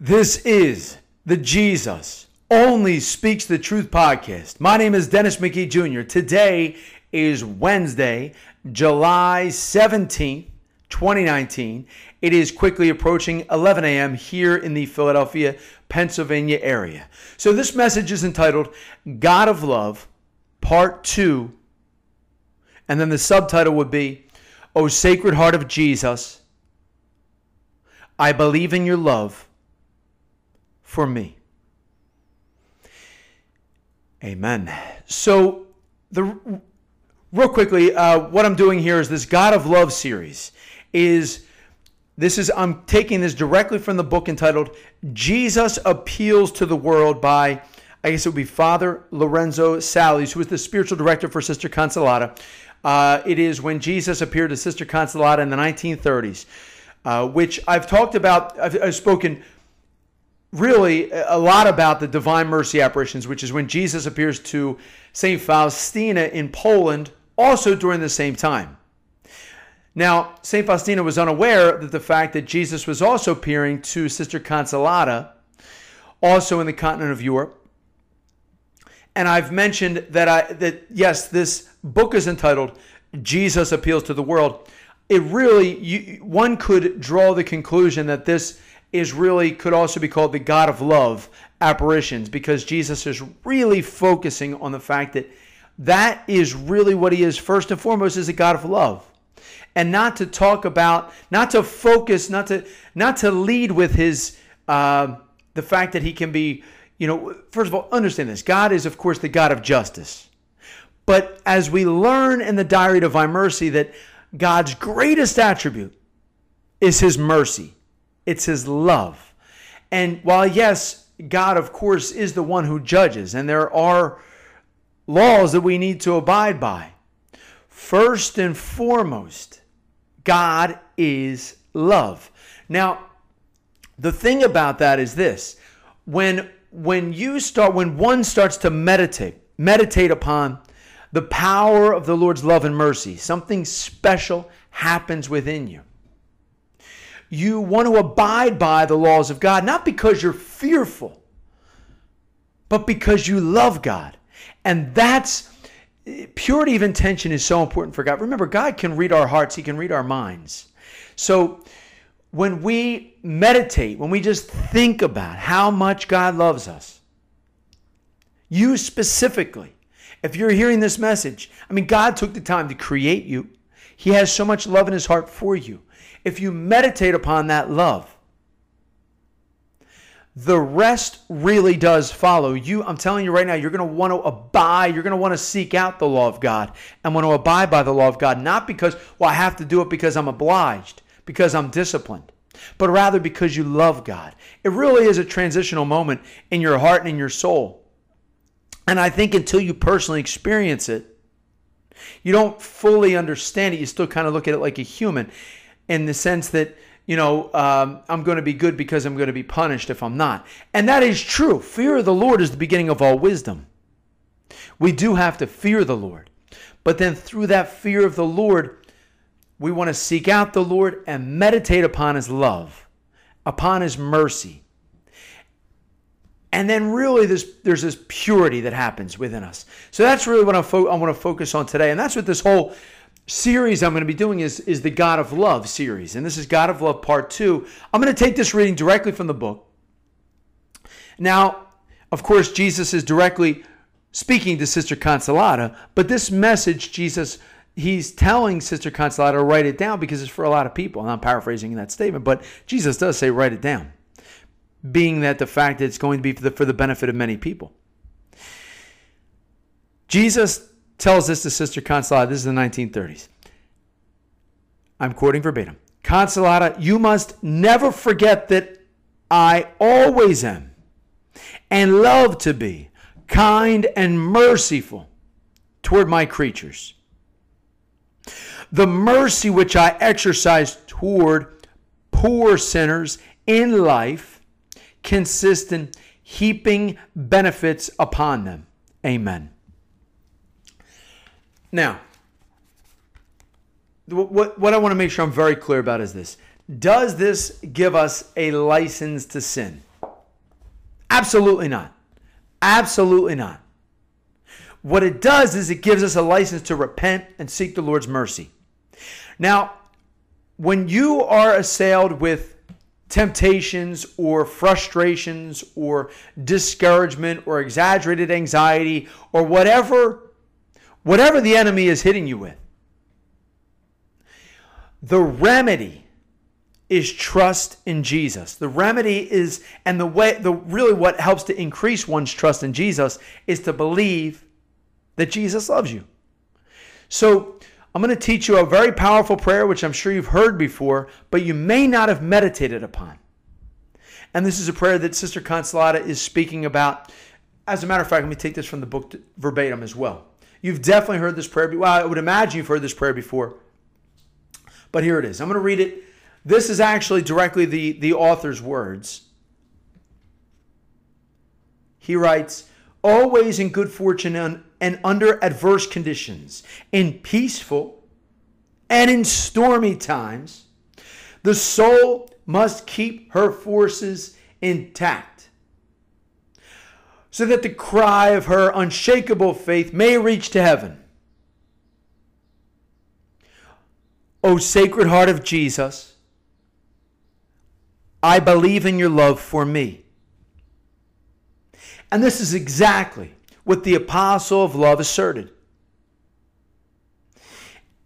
This is the Jesus Only Speaks the Truth podcast. My name is Dennis McKee Jr. Today is Wednesday, July 17th, 2019. It is quickly approaching 11 a.m. here in the Philadelphia, Pennsylvania area. So this message is entitled God of Love, Part 2. And then the subtitle would be, O Sacred Heart of Jesus, I believe in your love for me. Amen. So, the real quickly, uh, what I'm doing here is this God of Love series. Is this is I'm taking this directly from the book entitled "Jesus Appeals to the World" by I guess it would be Father Lorenzo Sales, who was the spiritual director for Sister Consolata. Uh, it is when Jesus appeared to Sister Consolata in the 1930s, uh, which I've talked about. I've, I've spoken really a lot about the Divine Mercy apparitions, which is when Jesus appears to St. Faustina in Poland, also during the same time. Now, St. Faustina was unaware that the fact that Jesus was also appearing to Sister Consolata, also in the continent of Europe. And I've mentioned that I that yes, this book is entitled Jesus Appeals to the World. It really you, one could draw the conclusion that this is really could also be called the God of love apparitions because Jesus is really focusing on the fact that that is really what he is first and foremost is a God of love. And not to talk about, not to focus, not to not to lead with his uh, the fact that he can be, you know, first of all, understand this. God is, of course, the God of justice. But as we learn in the Diary of Divine Mercy that God's greatest attribute is his mercy it's his love. And while, yes, God, of course, is the one who judges, and there are laws that we need to abide by, first and foremost, God is love. Now, the thing about that is this when when you start when one starts to meditate meditate upon the power of the Lord's love and mercy something special happens within you you want to abide by the laws of God, not because you're fearful, but because you love God. And that's purity of intention is so important for God. Remember, God can read our hearts, He can read our minds. So when we meditate, when we just think about how much God loves us, you specifically, if you're hearing this message, I mean, God took the time to create you. He has so much love in his heart for you if you meditate upon that love, the rest really does follow. You, I'm telling you right now, you're going to want to abide, you're going to want to seek out the law of God and want to abide by the law of God, not because, well, I have to do it because I'm obliged, because I'm disciplined, but rather because you love God. It really is a transitional moment in your heart and in your soul. And I think until you personally experience it, you don't fully understand it. You still kind of look at it like a human in the sense that you know, um, I'm going to be good because I'm going to be punished if I'm not. And that is true. Fear of the Lord is the beginning of all wisdom. We do have to fear the Lord. But then through that fear of the Lord, we want to seek out the Lord and meditate upon His love, upon His mercy. And then really this, there's this purity that happens within us. So that's really what I, fo- I want to focus on today. And that's what this whole series I'm going to be doing is, is the God of Love series. And this is God of Love Part 2. I'm going to take this reading directly from the book. Now, of course, Jesus is directly speaking to Sister Consolata, but this message, Jesus, he's telling Sister Consolata write it down because it's for a lot of people. And I'm paraphrasing that statement, but Jesus does say write it down, being that the fact that it's going to be for the, for the benefit of many people. Jesus tells this to Sister Consolata. This is the 1930s. I'm quoting verbatim. Consolata, you must never forget that I always am and love to be kind and merciful toward my creatures. The mercy which I exercise toward poor sinners in life consists in heaping benefits upon them. Amen. Now, what, what I want to make sure I'm very clear about is this Does this give us a license to sin? Absolutely not. Absolutely not. What it does is it gives us a license to repent and seek the Lord's mercy. Now, when you are assailed with temptations or frustrations or discouragement or exaggerated anxiety or whatever whatever the enemy is hitting you with the remedy is trust in Jesus. The remedy is and the way the really what helps to increase one's trust in Jesus is to believe that Jesus loves you. So I'm going to teach you a very powerful prayer, which I'm sure you've heard before, but you may not have meditated upon. And this is a prayer that Sister Consolata is speaking about. As a matter of fact, let me take this from the book verbatim as well. You've definitely heard this prayer. Well, I would imagine you've heard this prayer before. But here it is. I'm going to read it. This is actually directly the, the author's words. He writes, Always in good fortune and and under adverse conditions, in peaceful and in stormy times, the soul must keep her forces intact so that the cry of her unshakable faith may reach to heaven. O Sacred Heart of Jesus, I believe in your love for me. And this is exactly what the apostle of love asserted.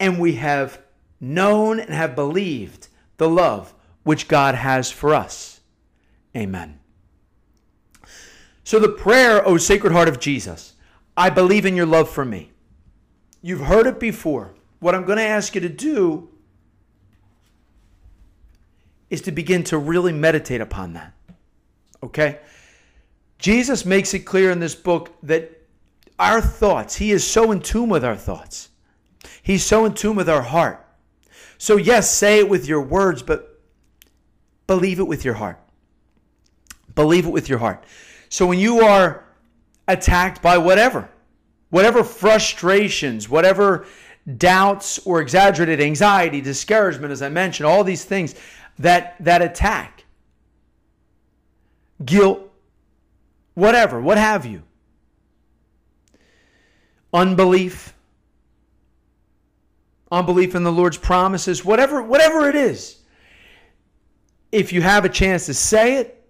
And we have known and have believed the love which God has for us. Amen. So, the prayer, O Sacred Heart of Jesus, I believe in your love for me. You've heard it before. What I'm going to ask you to do is to begin to really meditate upon that. Okay? Jesus makes it clear in this book that our thoughts, He is so in tune with our thoughts. He's so in tune with our heart. So, yes, say it with your words, but believe it with your heart. Believe it with your heart. So, when you are attacked by whatever, whatever frustrations, whatever doubts or exaggerated anxiety, discouragement, as I mentioned, all these things that, that attack, guilt, whatever, what have you. Unbelief, unbelief in the Lord's promises, whatever, whatever it is. If you have a chance to say it,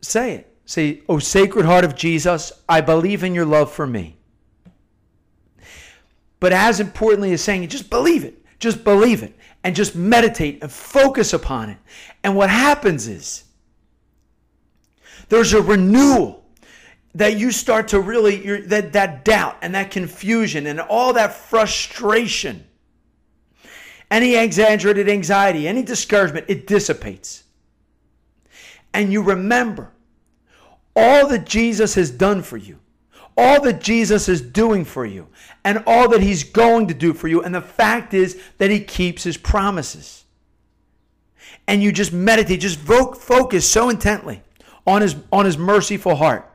say it. Say, Oh, Sacred Heart of Jesus, I believe in your love for me. But as importantly as saying it, just believe it. Just believe it. And just meditate and focus upon it. And what happens is there's a renewal that you start to really that that doubt and that confusion and all that frustration any exaggerated anxiety any discouragement it dissipates and you remember all that Jesus has done for you all that Jesus is doing for you and all that he's going to do for you and the fact is that he keeps his promises and you just meditate just focus so intently on his on his merciful heart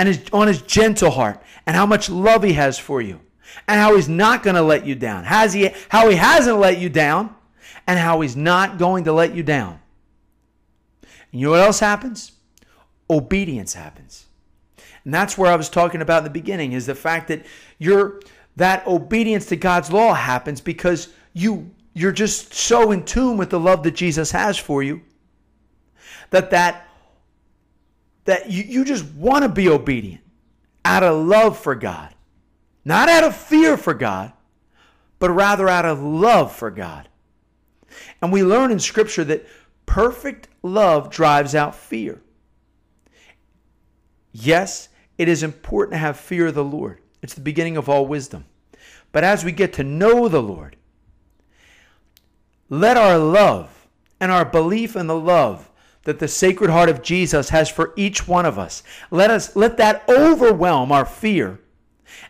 and his, on his gentle heart and how much love he has for you and how he's not going to let you down. Has he, how he hasn't let you down and how he's not going to let you down. And you know what else happens? Obedience happens. And that's where I was talking about in the beginning is the fact that you're that obedience to God's law happens because you you're just so in tune with the love that Jesus has for you that that that you, you just want to be obedient out of love for God, not out of fear for God, but rather out of love for God. And we learn in Scripture that perfect love drives out fear. Yes, it is important to have fear of the Lord. It's the beginning of all wisdom. But as we get to know the Lord, let our love and our belief in the love that the Sacred Heart of Jesus has for each one of us. Let us let that overwhelm our fear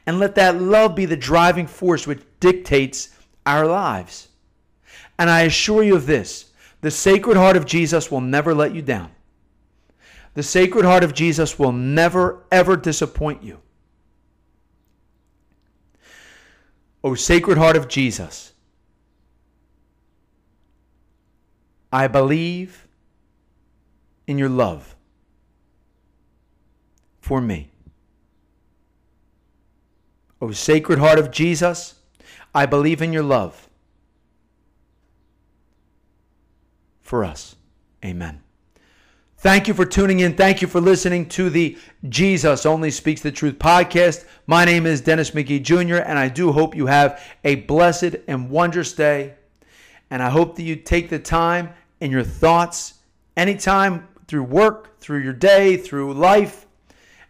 and let that love be the driving force which dictates our lives. And I assure you of this, the Sacred Heart of Jesus will never let you down. The Sacred Heart of Jesus will never ever disappoint you. O Sacred Heart of Jesus, I believe in your love for me. O Sacred Heart of Jesus, I believe in your love for us. Amen. Thank you for tuning in. Thank you for listening to the Jesus Only Speaks the Truth podcast. My name is Dennis McGee Jr., and I do hope you have a blessed and wondrous day. And I hope that you take the time in your thoughts anytime through work, through your day, through life,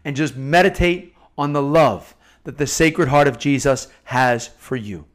and just meditate on the love that the Sacred Heart of Jesus has for you.